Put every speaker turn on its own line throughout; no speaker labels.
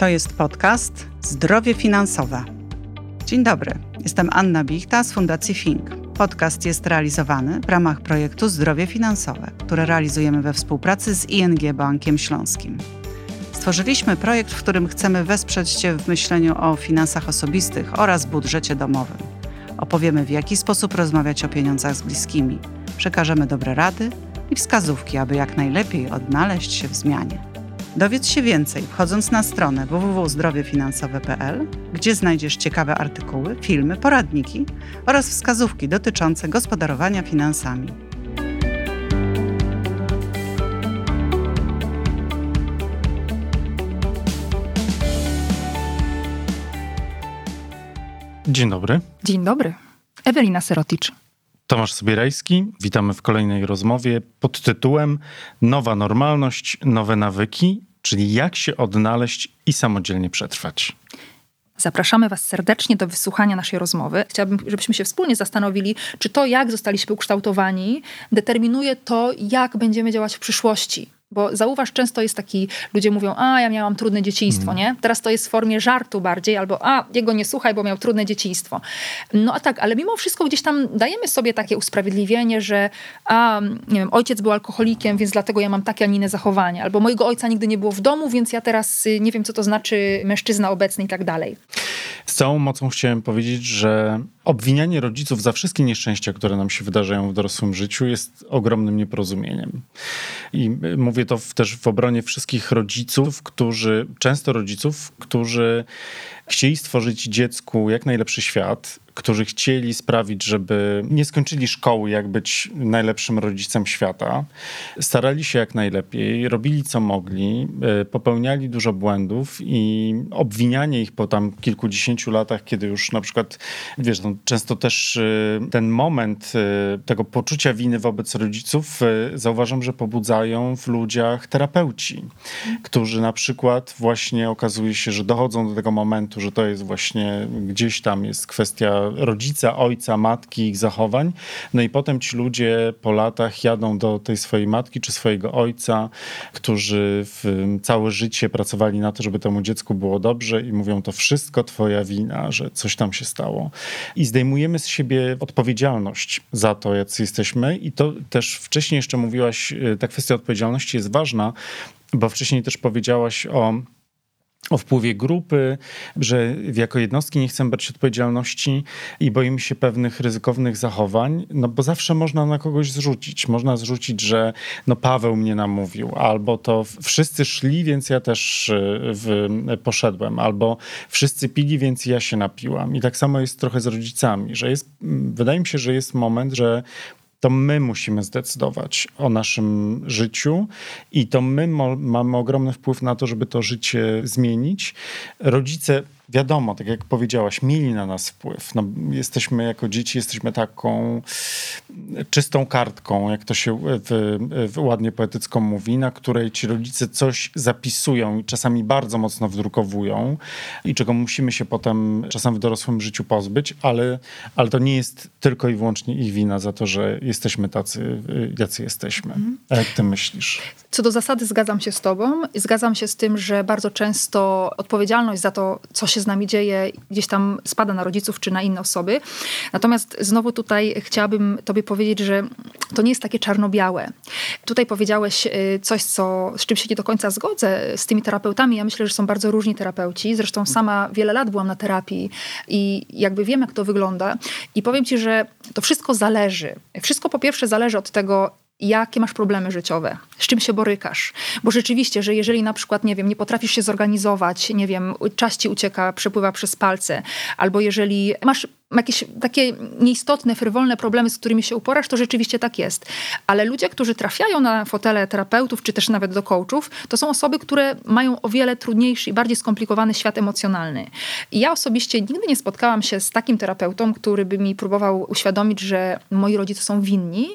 To jest podcast Zdrowie Finansowe. Dzień dobry, jestem Anna Bichta z Fundacji Fink. Podcast jest realizowany w ramach projektu Zdrowie Finansowe, które realizujemy we współpracy z ING Bankiem Śląskim. Stworzyliśmy projekt, w którym chcemy wesprzeć Cię w myśleniu o finansach osobistych oraz budżecie domowym. Opowiemy, w jaki sposób rozmawiać o pieniądzach z bliskimi. Przekażemy dobre rady i wskazówki, aby jak najlepiej odnaleźć się w zmianie. Dowiedz się więcej wchodząc na stronę www.zdrowiefinansowe.pl, gdzie znajdziesz ciekawe artykuły, filmy, poradniki oraz wskazówki dotyczące gospodarowania finansami.
Dzień dobry.
Dzień dobry. Ewelina Seroticz.
Tomasz Sobierajski. Witamy w kolejnej rozmowie pod tytułem Nowa normalność, nowe nawyki, czyli jak się odnaleźć i samodzielnie przetrwać.
Zapraszamy Was serdecznie do wysłuchania naszej rozmowy. Chciałabym, żebyśmy się wspólnie zastanowili, czy to, jak zostaliśmy ukształtowani, determinuje to, jak będziemy działać w przyszłości. Bo zauważ, często jest taki, ludzie mówią, a ja miałam trudne dzieciństwo, mm. nie? Teraz to jest w formie żartu bardziej, albo a jego nie słuchaj, bo miał trudne dzieciństwo. No a tak, ale mimo wszystko gdzieś tam dajemy sobie takie usprawiedliwienie, że a, nie wiem, ojciec był alkoholikiem, więc dlatego ja mam takie, a nie inne zachowanie. Albo mojego ojca nigdy nie było w domu, więc ja teraz y, nie wiem, co to znaczy mężczyzna obecny i tak dalej.
Całą mocą chciałem powiedzieć, że obwinianie rodziców za wszystkie nieszczęścia, które nam się wydarzają w dorosłym życiu, jest ogromnym nieporozumieniem. I mówię to też w obronie wszystkich rodziców, którzy, często rodziców, którzy chcieli stworzyć dziecku jak najlepszy świat, którzy chcieli sprawić, żeby nie skończyli szkoły, jak być najlepszym rodzicem świata. Starali się jak najlepiej, robili co mogli, e, popełniali dużo błędów i obwinianie ich po tam kilkudziesięciu latach, kiedy już na przykład, wiesz, no, często też e, ten moment e, tego poczucia winy wobec rodziców zauważam, że pobudzają w ludziach terapeuci, którzy na przykład właśnie okazuje się, że dochodzą do tego momentu, że to jest właśnie gdzieś tam jest kwestia rodzica, ojca, matki, ich zachowań. No i potem ci ludzie po latach jadą do tej swojej matki czy swojego ojca, którzy całe życie pracowali na to, żeby temu dziecku było dobrze i mówią, to wszystko twoja wina, że coś tam się stało. I zdejmujemy z siebie odpowiedzialność za to, jacy jesteśmy i to też wcześniej jeszcze mówiłaś, y, ta kwestia odpowiedzialności jest ważna, bo wcześniej też powiedziałaś o o wpływie grupy, że jako jednostki nie chcemy brać odpowiedzialności i boimy się pewnych ryzykownych zachowań, no bo zawsze można na kogoś zrzucić. Można zrzucić, że no Paweł mnie namówił, albo to wszyscy szli, więc ja też y, w, poszedłem, albo wszyscy pili, więc ja się napiłam. I tak samo jest trochę z rodzicami, że jest, wydaje mi się, że jest moment, że to my musimy zdecydować o naszym życiu i to my mamy ogromny wpływ na to, żeby to życie zmienić. Rodzice wiadomo, tak jak powiedziałaś, mieli na nas wpływ. No, jesteśmy jako dzieci, jesteśmy taką czystą kartką, jak to się w, w ładnie poetycko mówi, na której ci rodzice coś zapisują i czasami bardzo mocno wdrukowują i czego musimy się potem czasem w dorosłym życiu pozbyć, ale, ale to nie jest tylko i wyłącznie ich wina za to, że jesteśmy tacy, jacy jesteśmy. Mhm. Jak ty myślisz?
Co do zasady zgadzam się z tobą. Zgadzam się z tym, że bardzo często odpowiedzialność za to, co się z nami dzieje, gdzieś tam spada na rodziców czy na inne osoby. Natomiast znowu tutaj chciałabym tobie powiedzieć, że to nie jest takie czarno-białe. Tutaj powiedziałeś y, coś, co, z czym się nie do końca zgodzę z tymi terapeutami. Ja myślę, że są bardzo różni terapeuci. Zresztą sama wiele lat byłam na terapii i jakby wiem, jak to wygląda. I powiem ci, że to wszystko zależy. Wszystko po pierwsze zależy od tego, jakie masz problemy życiowe, z czym się borykasz. Bo rzeczywiście, że jeżeli na przykład, nie wiem, nie potrafisz się zorganizować, nie wiem, czas ci ucieka, przepływa przez palce, albo jeżeli masz jakieś takie nieistotne, frywolne problemy, z którymi się uporasz, to rzeczywiście tak jest. Ale ludzie, którzy trafiają na fotele terapeutów, czy też nawet do coachów, to są osoby, które mają o wiele trudniejszy i bardziej skomplikowany świat emocjonalny. I ja osobiście nigdy nie spotkałam się z takim terapeutą, który by mi próbował uświadomić, że moi rodzice są winni,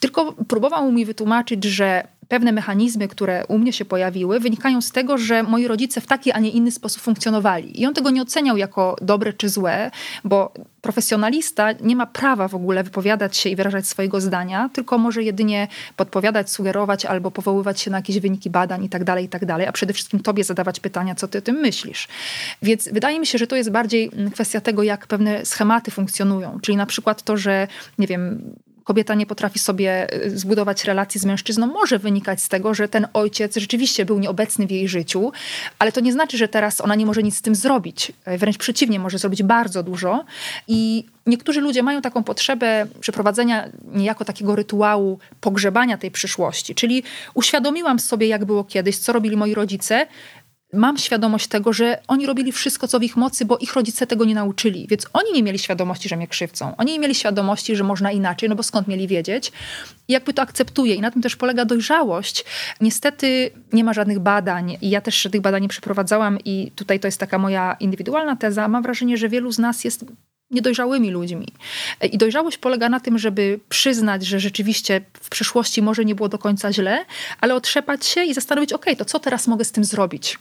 tylko próbował mi wytłumaczyć, że pewne mechanizmy, które u mnie się pojawiły, wynikają z tego, że moi rodzice w taki, a nie inny sposób funkcjonowali. I on tego nie oceniał jako dobre czy złe, bo profesjonalista nie ma prawa w ogóle wypowiadać się i wyrażać swojego zdania, tylko może jedynie podpowiadać, sugerować albo powoływać się na jakieś wyniki badań i tak dalej, i tak a przede wszystkim tobie zadawać pytania, co ty o tym myślisz. Więc wydaje mi się, że to jest bardziej kwestia tego, jak pewne schematy funkcjonują, czyli na przykład to, że nie wiem, kobieta nie potrafi sobie y, zbudować relacji z mężczyzną, może wynikać z tego, że ten ojciec rzeczywiście był nieobecny w jej życiu, ale to nie znaczy, że teraz ona nie może nic z tym zrobić. E, wręcz przeciwnie, może zrobić bardzo dużo. I niektórzy ludzie mają taką potrzebę przeprowadzenia niejako takiego rytuału pogrzebania tej przyszłości. Czyli uświadomiłam sobie, jak było kiedyś, co robili moi rodzice, mam świadomość tego, że oni robili wszystko, co w ich mocy, bo ich rodzice tego nie nauczyli. Więc oni nie mieli świadomości, że mnie krzywcą. Oni nie mieli świadomości, że można inaczej, no bo skąd mieli wiedzieć? I jakby to akceptuję. I na tym też polega dojrzałość. Niestety nie ma żadnych badań i ja też tych badań nie przeprowadzałam i tutaj to jest taka moja indywidualna teza. Mam wrażenie, że wielu z nas jest niedojrzałymi ludźmi. I dojrzałość polega na tym, żeby przyznać, że rzeczywiście w przeszłości może nie było do końca źle, ale otrzepać się i zastanowić, ok, to co teraz mogę z tym zrobić?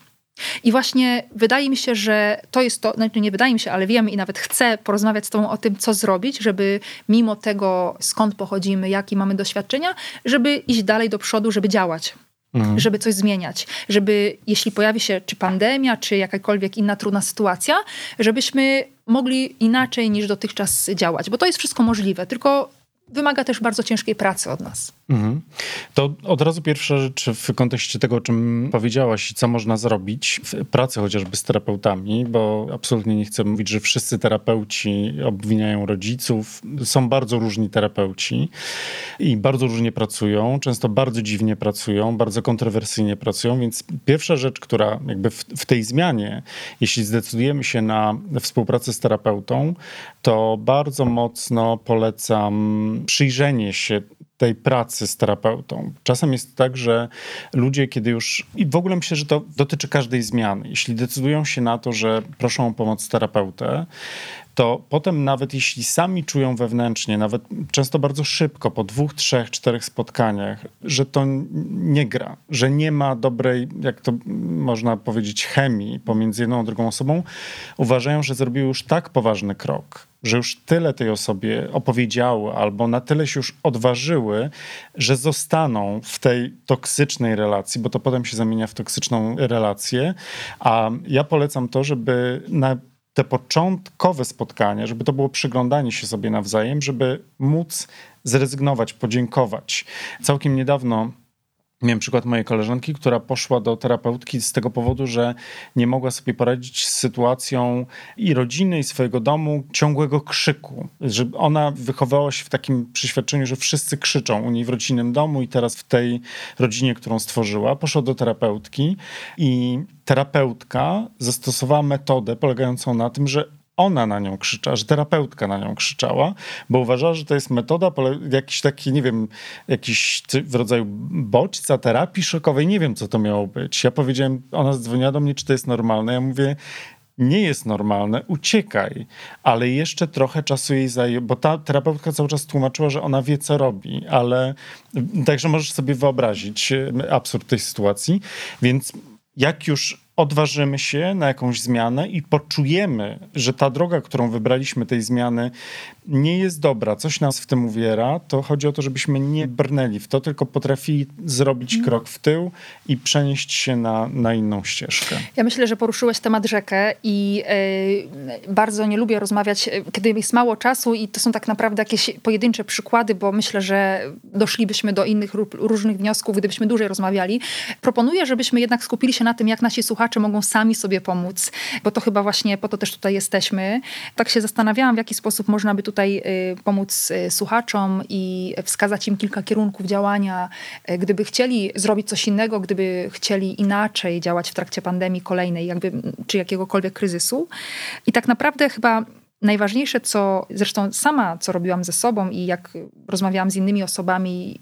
I właśnie wydaje mi się, że to jest to, znaczy nie wydaje mi się, ale wiem i nawet chcę porozmawiać z Tobą o tym, co zrobić, żeby mimo tego, skąd pochodzimy, jakie mamy doświadczenia, żeby iść dalej do przodu, żeby działać. Mhm. Żeby coś zmieniać, żeby jeśli pojawi się czy pandemia, czy jakakolwiek inna trudna sytuacja, żebyśmy mogli inaczej niż dotychczas działać, bo to jest wszystko możliwe, tylko wymaga też bardzo ciężkiej pracy od nas. Mhm.
To od razu pierwsza rzecz w kontekście tego, o czym powiedziałaś, co można zrobić w pracy chociażby z terapeutami, bo absolutnie nie chcę mówić, że wszyscy terapeuci obwiniają rodziców. Są bardzo różni terapeuci i bardzo różnie pracują, często bardzo dziwnie pracują, bardzo kontrowersyjnie pracują, więc pierwsza rzecz, która jakby w, w tej zmianie, jeśli zdecydujemy się na współpracę z terapeutą, to bardzo mocno polecam przyjrzenie się tej pracy z terapeutą. Czasem jest tak, że ludzie, kiedy już. I w ogóle myślę, że to dotyczy każdej zmiany. Jeśli decydują się na to, że proszą o pomoc terapeutę, to potem nawet jeśli sami czują wewnętrznie, nawet często bardzo szybko, po dwóch, trzech, czterech spotkaniach, że to nie gra, że nie ma dobrej, jak to można powiedzieć, chemii pomiędzy jedną a drugą osobą, uważają, że zrobiły już tak poważny krok, że już tyle tej osobie opowiedziały albo na tyle się już odważyły, że zostaną w tej toksycznej relacji, bo to potem się zamienia w toksyczną relację. A ja polecam to, żeby na te początkowe spotkania, żeby to było przyglądanie się sobie nawzajem, żeby móc zrezygnować, podziękować. Całkiem niedawno Miałem przykład mojej koleżanki, która poszła do terapeutki z tego powodu, że nie mogła sobie poradzić z sytuacją i rodziny, i swojego domu ciągłego krzyku. Że ona wychowała się w takim przeświadczeniu, że wszyscy krzyczą u niej w rodzinnym domu i teraz w tej rodzinie, którą stworzyła. Poszła do terapeutki i terapeutka zastosowała metodę polegającą na tym, że ona na nią krzyczała, że terapeutka na nią krzyczała, bo uważała, że to jest metoda, jakiś taki, nie wiem, jakiś w rodzaju bodźca, terapii szokowej, nie wiem, co to miało być. Ja powiedziałem, ona zadzwoniła do mnie, czy to jest normalne. Ja mówię, nie jest normalne, uciekaj. Ale jeszcze trochę czasu jej zajęło, bo ta terapeutka cały czas tłumaczyła, że ona wie, co robi, ale także możesz sobie wyobrazić e, absurd tej sytuacji. Więc jak już odważymy się na jakąś zmianę i poczujemy, że ta droga, którą wybraliśmy tej zmiany nie jest dobra, coś nas w tym uwiera, to chodzi o to, żebyśmy nie brnęli w to, tylko potrafili zrobić mm. krok w tył i przenieść się na, na inną ścieżkę.
Ja myślę, że poruszyłeś temat rzekę i yy, bardzo nie lubię rozmawiać, e, kiedy jest mało czasu i to są tak naprawdę jakieś pojedyncze przykłady, bo myślę, że doszlibyśmy do innych różnych wniosków, gdybyśmy dłużej rozmawiali. Proponuję, żebyśmy jednak skupili się na tym, jak nasi słuchacze mogą sami sobie pomóc, bo to chyba właśnie po to też tutaj jesteśmy. Tak się zastanawiałam, w jaki sposób można by tutaj tutaj y, pomóc y, słuchaczom i wskazać im kilka kierunków działania, y, gdyby chcieli zrobić coś innego, gdyby chcieli inaczej działać w trakcie pandemii kolejnej, jakby, czy jakiegokolwiek kryzysu. I tak naprawdę chyba najważniejsze, co zresztą sama, co robiłam ze sobą i jak rozmawiałam z innymi osobami,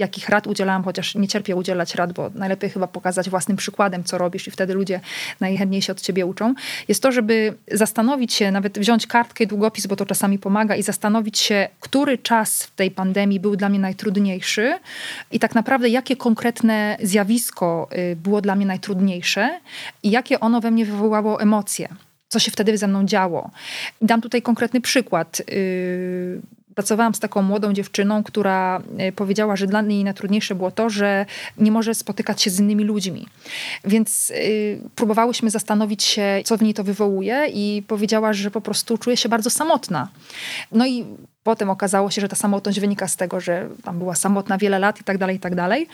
jakich rad udzielałam, chociaż nie cierpię udzielać rad, bo najlepiej chyba pokazać własnym przykładem, co robisz i wtedy ludzie najchętniej się od ciebie uczą, jest to, żeby zastanowić się, nawet wziąć kartkę i długopis, bo to czasami pomaga i zastanowić się, który czas w tej pandemii był dla mnie najtrudniejszy i tak naprawdę jakie konkretne zjawisko y, było dla mnie najtrudniejsze i jakie ono we mnie wywołało emocje co się wtedy ze mną działo. Dam tutaj konkretny przykład. Pracowałam z taką młodą dziewczyną, która e, powiedziała, że dla niej najtrudniejsze było to, że nie może spotykać się z innymi ludźmi. Więc y, próbowałyśmy zastanowić się, co w niej to wywołuje, i powiedziała, że po prostu czuje się bardzo samotna. No i Potem okazało się, że ta samotność wynika z tego, że tam była samotna wiele lat i tak dalej, i tak dalej.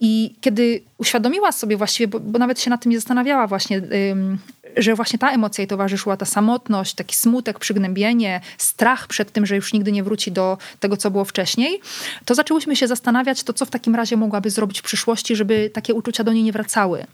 I kiedy uświadomiła sobie właściwie, bo, bo nawet się nad tym nie zastanawiała właśnie, ym, że właśnie ta emocja jej towarzyszyła, ta samotność, taki smutek, przygnębienie, strach przed tym, że już nigdy nie wróci do tego, co było wcześniej, to zaczęłyśmy się zastanawiać, to co w takim razie mogłaby zrobić w przyszłości, żeby takie uczucia do niej nie wracały.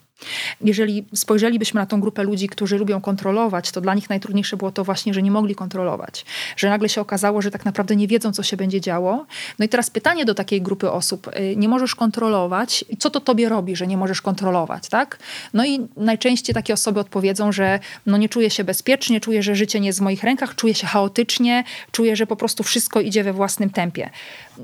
Jeżeli spojrzelibyśmy na tą grupę ludzi, którzy lubią kontrolować, to dla nich najtrudniejsze było to właśnie, że nie mogli kontrolować. Że nagle się okazało, że tak naprawdę nie wiedzą, co się będzie działo. No i teraz pytanie do takiej grupy osób. Y, nie możesz kontrolować. Co to tobie robi, że nie możesz kontrolować, tak? No i najczęściej takie osoby odpowiedzą, że no nie czuję się bezpiecznie, czuję, że życie nie jest w moich rękach, czuję się chaotycznie, czuję, że po prostu wszystko idzie we własnym tempie.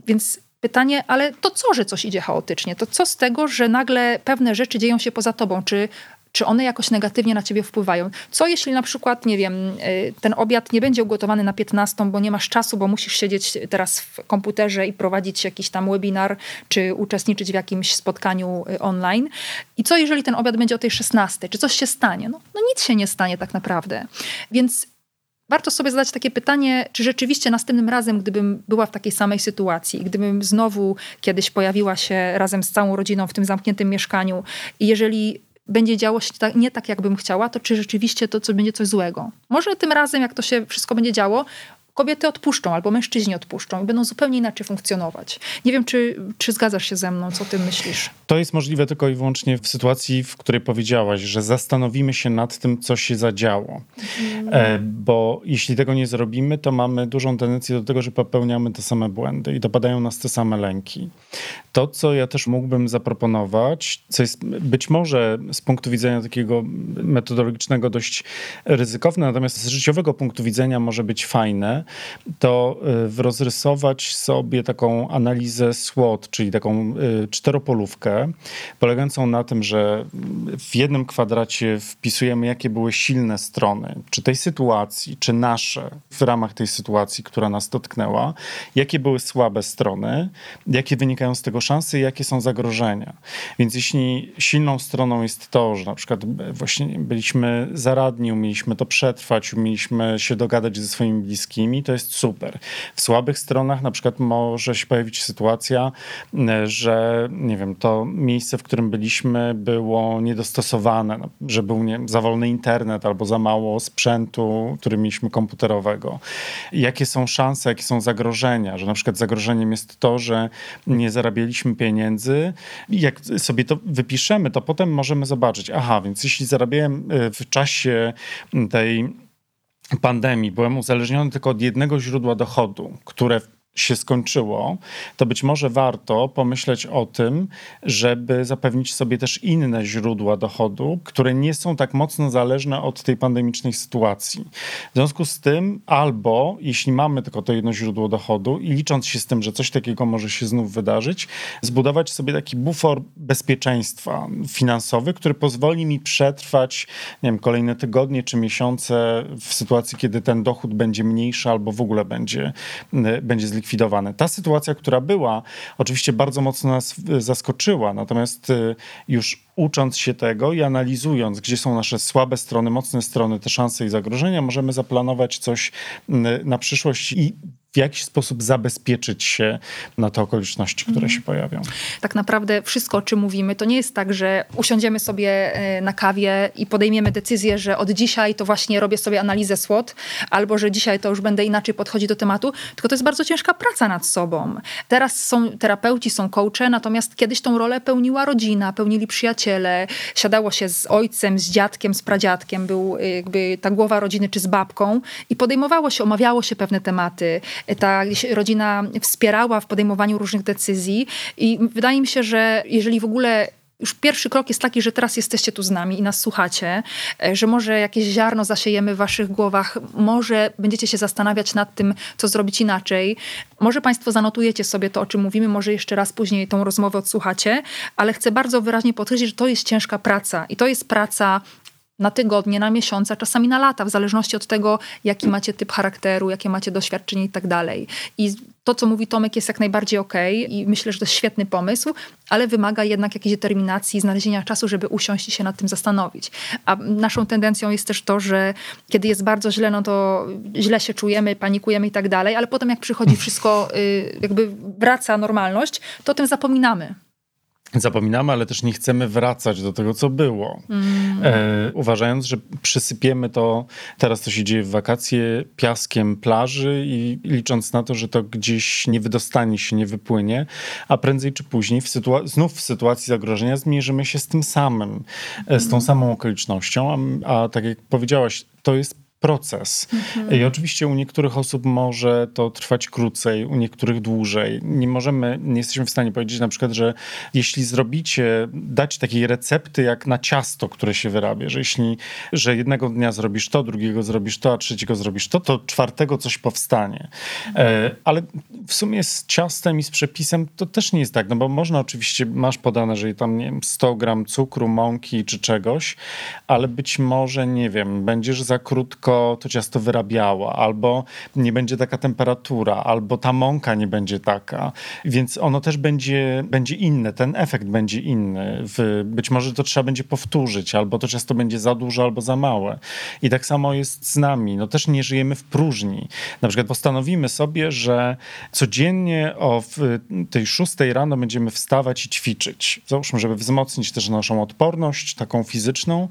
Więc pytanie, ale to co, że coś idzie chaotycznie? To co z tego, że nagle pewne rzeczy dzieją się poza tobą? Czy czy one jakoś negatywnie na ciebie wpływają. Co jeśli na przykład, nie wiem, y, ten obiad nie będzie ugotowany na 15, bo nie masz czasu, bo musisz siedzieć teraz w komputerze i prowadzić jakiś tam webinar, czy uczestniczyć w jakimś spotkaniu y, online. I co jeżeli ten obiad będzie o tej 16? Czy coś się stanie? No, no nic się nie stanie tak naprawdę. Więc Warto sobie zadać takie pytanie, czy rzeczywiście następnym razem, gdybym była w takiej samej sytuacji, gdybym znowu kiedyś pojawiła się razem z całą rodziną w tym zamkniętym mieszkaniu i jeżeli będzie działo się tak, nie tak, jakbym chciała, to czy rzeczywiście to co będzie coś złego. Może tym razem, jak to się wszystko będzie działo, kobiety odpuszczą albo mężczyźni odpuszczą i będą zupełnie inaczej funkcjonować. Nie wiem, czy, czy zgadzasz się ze mną, co ty myślisz?
To jest możliwe tylko i wyłącznie w sytuacji, w której powiedziałaś, że zastanowimy się nad tym, co się zadziało. Mm. bo jeśli tego nie zrobimy, to mamy dużą tendencję do tego, że popełniamy te same błędy i dopadają nas te same lęki. To, co ja też mógłbym zaproponować, co jest być może z punktu widzenia takiego metodologicznego dość ryzykowne, natomiast z życiowego punktu widzenia może być fajne, to y, rozrysować sobie taką analizę SWOT, czyli taką y, czteropolówkę, polegającą na tym, że w jednym kwadracie wpisujemy, jakie były silne strony, czy tej sytuacji, czy nasze w ramach tej sytuacji, która nas dotknęła, jakie były słabe strony, jakie wynikają z tego szanse i jakie są zagrożenia. Więc jeśli silną stroną jest to, że na przykład właśnie byliśmy zaradni, umieliśmy to przetrwać, umieliśmy się dogadać ze swoimi bliskimi, to jest super. W słabych stronach na przykład może się pojawić sytuacja, że nie wiem, to miejsce, w którym byliśmy było niedostosowane, no, że był nie, za wolny internet albo za mało sprzętu, który mieliśmy komputerowego. Jakie są szanse, jakie są zagrożenia, że na przykład zagrożeniem jest to, że nie zarabialiśmy pieniędzy. I jak sobie to wypiszemy, to potem możemy zobaczyć, aha, więc jeśli zarabiałem y, w czasie tej pandemii byłem uzależniony tylko od jednego źródła dochodu, które się skończyło, to być może warto pomyśleć o tym, żeby zapewnić sobie też inne źródła dochodu, które nie są tak mocno zależne od tej pandemicznej sytuacji. W związku z tym, albo jeśli mamy tylko to jedno źródło dochodu i licząc się z tym, że coś takiego może się znów wydarzyć, zbudować sobie taki bufor bezpieczeństwa finansowy, który pozwoli mi przetrwać, nie wiem, kolejne tygodnie czy miesiące w sytuacji, kiedy ten dochód będzie mniejszy albo w ogóle będzie, będzie zlikwidowany zlikwidowane. Ta sytuacja, która była, oczywiście bardzo mocno nas e, zaskoczyła, natomiast e, już ucząc się tego i analizując, gdzie są nasze słabe strony, mocne strony, te szanse i zagrożenia, możemy zaplanować coś na przyszłość i w jakiś sposób zabezpieczyć się na te okoliczności, które mhm. się pojawią.
Tak naprawdę wszystko, o czym mówimy, to nie jest tak, że usiądziemy sobie e, na kawie i podejmiemy decyzję, że od dzisiaj to właśnie robię sobie analizę SWOT, albo że dzisiaj to już będę inaczej podchodzić do tematu, tylko to jest bardzo ciężka praca nad sobą. Teraz są terapeuci, są coache, natomiast kiedyś tą rolę pełniła rodzina, pełnili przyjaciele, siadało się z ojcem, z dziadkiem, z pradziadkiem, był jakby ta głowa rodziny czy z babką i podejmowało się, omawiało się pewne tematy ta rodzina wspierała w podejmowaniu różnych decyzji i wydaje mi się, że jeżeli w ogóle już pierwszy krok jest taki, że teraz jesteście tu z nami i nas słuchacie, e, że może jakieś ziarno zasiejemy w waszych głowach, może będziecie się zastanawiać nad tym, co zrobić inaczej. Może Państwo zanotujecie sobie to, o czym mówimy, może jeszcze raz później tą rozmowę odsłuchacie, ale chcę bardzo wyraźnie podkreślić, że to jest ciężka praca i to jest praca na tygodnie, na miesiące, czasami na lata, w zależności od tego, jaki macie typ charakteru, jakie macie doświadczenie i tak dalej. I to, co mówi Tomek, jest jak najbardziej okej okay i myślę, że to jest świetny pomysł, ale wymaga jednak jakiejś determinacji, znalezienia czasu, żeby usiąść i się nad tym zastanowić. A naszą tendencją jest też to, że kiedy jest bardzo źle, no to źle się czujemy, panikujemy i tak dalej, ale potem jak przychodzi wszystko, y, jakby wraca normalność, to o tym zapominamy
zapominamy, ale też nie chcemy wracać do tego, co było. Mm. E, uważając, że przysypiemy to, teraz to się dzieje w wakacje, piaskiem plaży i licząc na to, że to gdzieś nie wydostanie się, nie wypłynie, a prędzej czy później w znów w sytuacji zagrożenia zmierzymy się z tym samym, mm. z tą mm. samą okolicznością, a, a tak jak powiedziałaś, to jest proces. Mhm. I oczywiście u niektórych osób może to trwać krócej, u niektórych dłużej. Nie możemy, nie jesteśmy w stanie powiedzieć na przykład, że jeśli zrobicie, dać takiej recepty jak na ciasto, które się wyrabia, że jeśli, że jednego dnia zrobisz to, drugiego zrobisz to, a trzeciego zrobisz to, to czwartego coś powstanie. E, ale w sumie z ciastem i z przepisem to też nie jest tak, no bo można oczywiście, masz podane, że tam, nie wiem, 100 gram cukru, mąki czy czegoś, ale być może, nie wiem, będziesz za krótko to ciasto wyrabiało, albo nie będzie taka temperatura, albo ta mąka nie będzie taka, więc ono też będzie, będzie inne, ten efekt będzie inny. być może to trzeba będzie powtórzyć, albo to ciasto będzie za duże, albo za małe. I tak samo jest z nami. No też nie żyjemy w próżni. Na przykład postanowimy sobie, że codziennie o tej szóstej rano będziemy wstawać i ćwiczyć. Załóżmy, żeby wzmocnić też naszą odporność, taką fizyczną,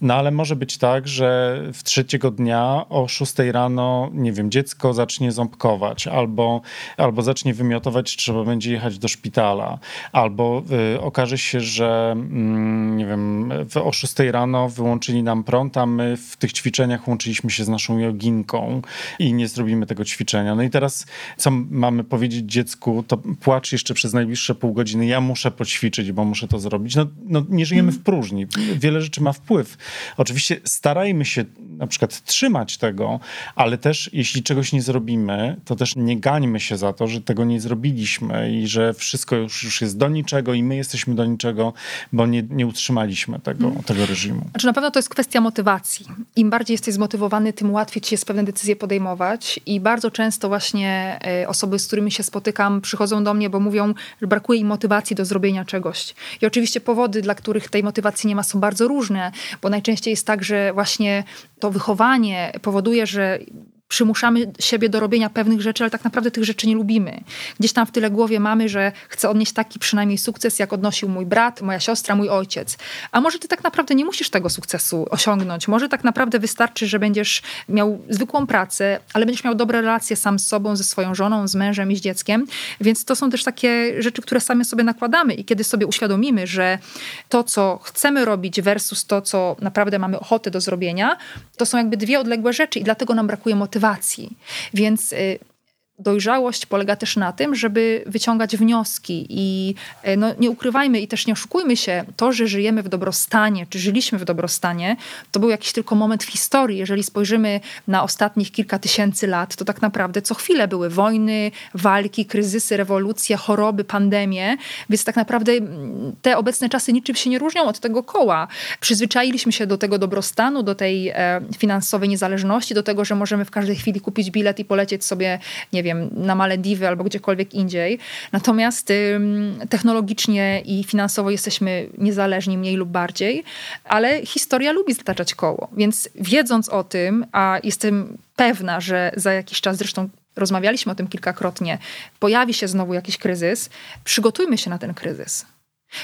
no ale może być tak, że w trzeciego dnia o 6 rano, nie wiem, dziecko zacznie ząbkować, albo, albo zacznie wymiotować, trzeba będzie jechać do szpitala, albo y, okaże się, że mm, nie wiem, o 6 rano wyłączyli nam prąd, a my w tych ćwiczeniach łączyliśmy się z naszą joginką i nie zrobimy tego ćwiczenia. No i teraz, co mamy powiedzieć dziecku, to płacz jeszcze przez najbliższe pół godziny, ja muszę poćwiczyć, bo muszę to zrobić. No, no nie żyjemy w próżni. Wiele rzeczy ma wpływ. Oczywiście starajmy się na przykład trzymać tego, ale też jeśli czegoś nie zrobimy, to też nie gańmy się za to, że tego nie zrobiliśmy i że wszystko już, już jest do niczego i my jesteśmy do niczego, bo nie, nie utrzymaliśmy tego, hmm. tego reżimu.
Znaczy na pewno to jest kwestia motywacji. Im bardziej jesteś zmotywowany, tym łatwiej ci jest pewne decyzje podejmować i bardzo często właśnie e, osoby, z którymi się spotykam, przychodzą do mnie, bo mówią, że brakuje im motywacji do zrobienia czegoś. I oczywiście powody, dla których tej motywacji nie ma, są bardzo różne, bo najczęściej jest tak, że właśnie to wychowanie powoduje, że przymuszamy siebie do robienia pewnych rzeczy, ale tak naprawdę tych rzeczy nie lubimy. Gdzieś tam w tyle głowie mamy, że chcę odnieść taki przynajmniej sukces, jak odnosił mój brat, moja siostra, mój ojciec. A może ty tak naprawdę nie musisz tego sukcesu osiągnąć. Może tak naprawdę wystarczy, że będziesz miał zwykłą pracę, ale będziesz miał dobre relacje sam z sobą, ze swoją żoną, z mężem i z dzieckiem. Więc to są też takie rzeczy, które sami sobie nakładamy i kiedy sobie uświadomimy, że to, co chcemy robić versus to, co naprawdę mamy ochotę do zrobienia, to są jakby dwie odległe rzeczy i dlatego nam brakuje motywacji motywacji. Więc y, dojrzałość polega też na tym, żeby wyciągać wnioski i e, no, nie ukrywajmy i też nie oszukujmy się, to, że żyjemy w dobrostanie, czy żyliśmy w dobrostanie, to był jakiś tylko moment w historii. Jeżeli spojrzymy na ostatnich kilka tysięcy lat, to tak naprawdę co chwilę były wojny, walki, kryzysy, rewolucje, choroby, pandemie, więc tak naprawdę mm, te obecne czasy niczym się nie różnią od tego koła. Przyzwyczailiśmy się do tego dobrostanu, do tej e, finansowej niezależności, do tego, że możemy w każdej chwili kupić bilet i polecieć sobie, nie wiem, wiem, na Malediwy albo gdziekolwiek indziej. Natomiast technologicznie i finansowo jesteśmy niezależni mniej lub bardziej, ale historia lubi zataczać koło. Więc wiedząc o tym, a jestem pewna, że za jakiś czas, zresztą rozmawialiśmy o tym kilkakrotnie, pojawi się znowu jakiś kryzys, przygotujmy się na ten kryzys.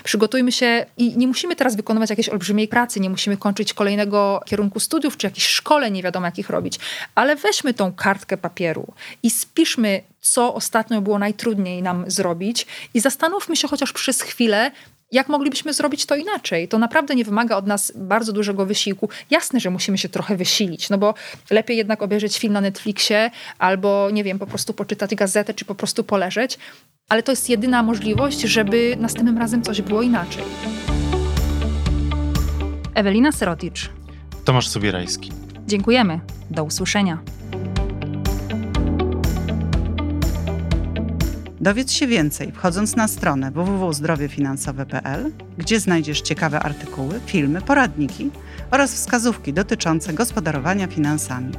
Przygotujmy się i nie musimy teraz wykonywać jakiejś olbrzymiej pracy, nie musimy kończyć kolejnego kierunku studiów czy jakichś szkole, nie wiadomo jakich robić, ale weźmy tą kartkę papieru i spiszmy, co ostatnio było najtrudniej nam zrobić i zastanówmy się chociaż przez chwilę, jak moglibyśmy zrobić to inaczej? To naprawdę nie wymaga od nas bardzo dużego wysiłku. Jasne, że musimy się trochę wysilić, no bo lepiej jednak obejrzeć film na Netflixie albo, nie wiem, po prostu poczytać gazetę czy po prostu poleżeć, ale to jest jedyna możliwość, żeby następnym razem coś było inaczej. Ewelina Seroticz.
Tomasz Sobierajski.
Dziękujemy. Do usłyszenia.
Dowiedz się więcej wchodząc na stronę www.zdrowiefinansowe.pl, gdzie znajdziesz ciekawe artykuły, filmy, poradniki oraz wskazówki dotyczące gospodarowania finansami.